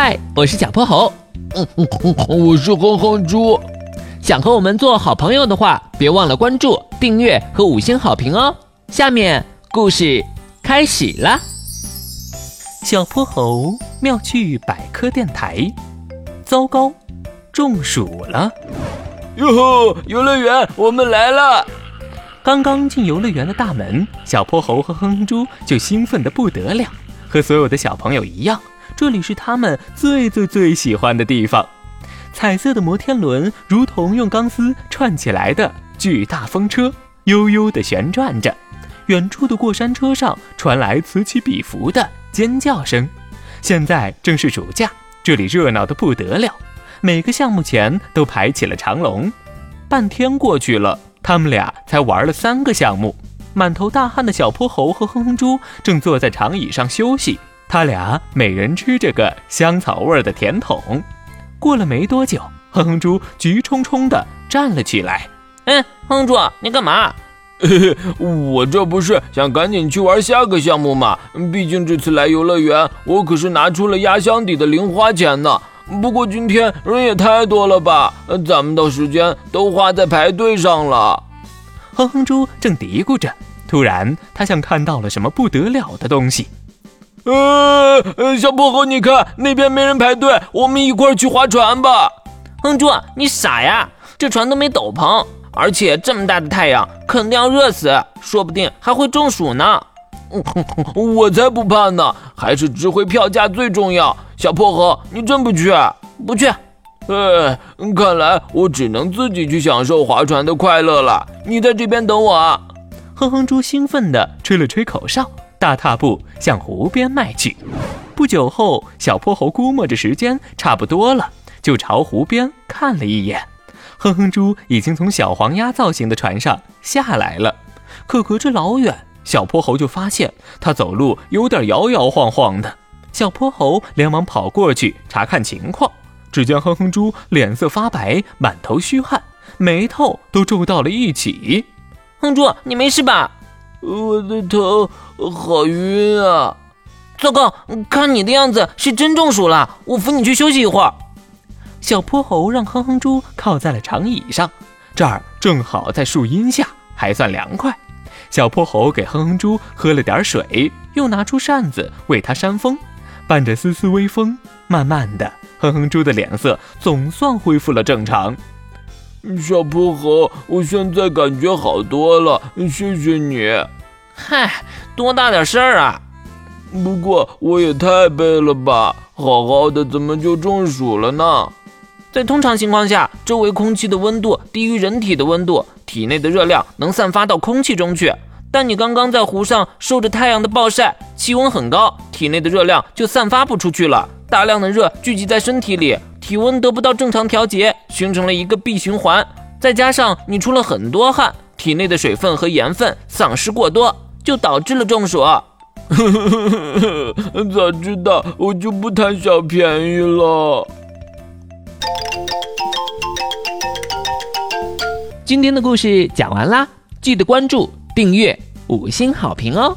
嗨，我是小泼猴。嗯嗯嗯，我是哼哼猪。想和我们做好朋友的话，别忘了关注、订阅和五星好评哦。下面故事开始了。小泼猴妙趣百科电台。糟糕，中暑了！哟吼，游乐园，我们来了！刚刚进游乐园的大门，小泼猴和哼哼猪就兴奋的不得了。和所有的小朋友一样，这里是他们最最最喜欢的地方。彩色的摩天轮如同用钢丝串起来的巨大风车，悠悠地旋转着。远处的过山车上传来此起彼伏的尖叫声。现在正是暑假，这里热闹得不得了，每个项目前都排起了长龙。半天过去了，他们俩才玩了三个项目。满头大汗的小泼猴和哼哼猪正坐在长椅上休息，他俩每人吃着个香草味的甜筒。过了没多久，哼哼猪急冲冲地站了起来。嗯，哼哼猪，你干嘛？我这不是想赶紧去玩下个项目吗？毕竟这次来游乐园，我可是拿出了压箱底的零花钱呢。不过今天人也太多了吧，咱们的时间都花在排队上了。哼哼猪正嘀咕着，突然他像看到了什么不得了的东西。呃，小泼猴，你看那边没人排队，我们一块去划船吧。哼猪，你傻呀？这船都没斗篷，而且这么大的太阳，肯定要热死，说不定还会中暑呢。我才不怕呢，还是值回票价最重要。小泼猴，你真不去？不去。哎，看来我只能自己去享受划船的快乐了。你在这边等我。哼哼猪兴奋地吹了吹口哨。大踏步向湖边迈去。不久后，小泼猴估摸着时间差不多了，就朝湖边看了一眼。哼哼猪已经从小黄鸭造型的船上下来了，可隔着老远，小泼猴就发现他走路有点摇摇晃晃的。小泼猴连忙跑过去查看情况，只见哼哼猪脸色发白，满头虚汗，眉头都皱到了一起。哼猪，你没事吧？我的头好晕啊！糟糕，看你的样子是真中暑了，我扶你去休息一会儿。小泼猴让哼哼猪靠在了长椅上，这儿正好在树荫下，还算凉快。小泼猴给哼哼猪喝了点水，又拿出扇子为它扇风，伴着丝丝微风，慢慢的，哼哼猪的脸色总算恢复了正常。小泼猴，我现在感觉好多了，谢谢你。嗨，多大点事儿啊！不过我也太背了吧，好好的怎么就中暑了呢？在通常情况下，周围空气的温度低于人体的温度，体内的热量能散发到空气中去。但你刚刚在湖上受着太阳的暴晒，气温很高，体内的热量就散发不出去了，大量的热聚集在身体里。体温得不到正常调节，形成了一个闭循环。再加上你出了很多汗，体内的水分和盐分丧失过多，就导致了中暑。早知道我就不贪小便宜了。今天的故事讲完啦，记得关注、订阅、五星好评哦。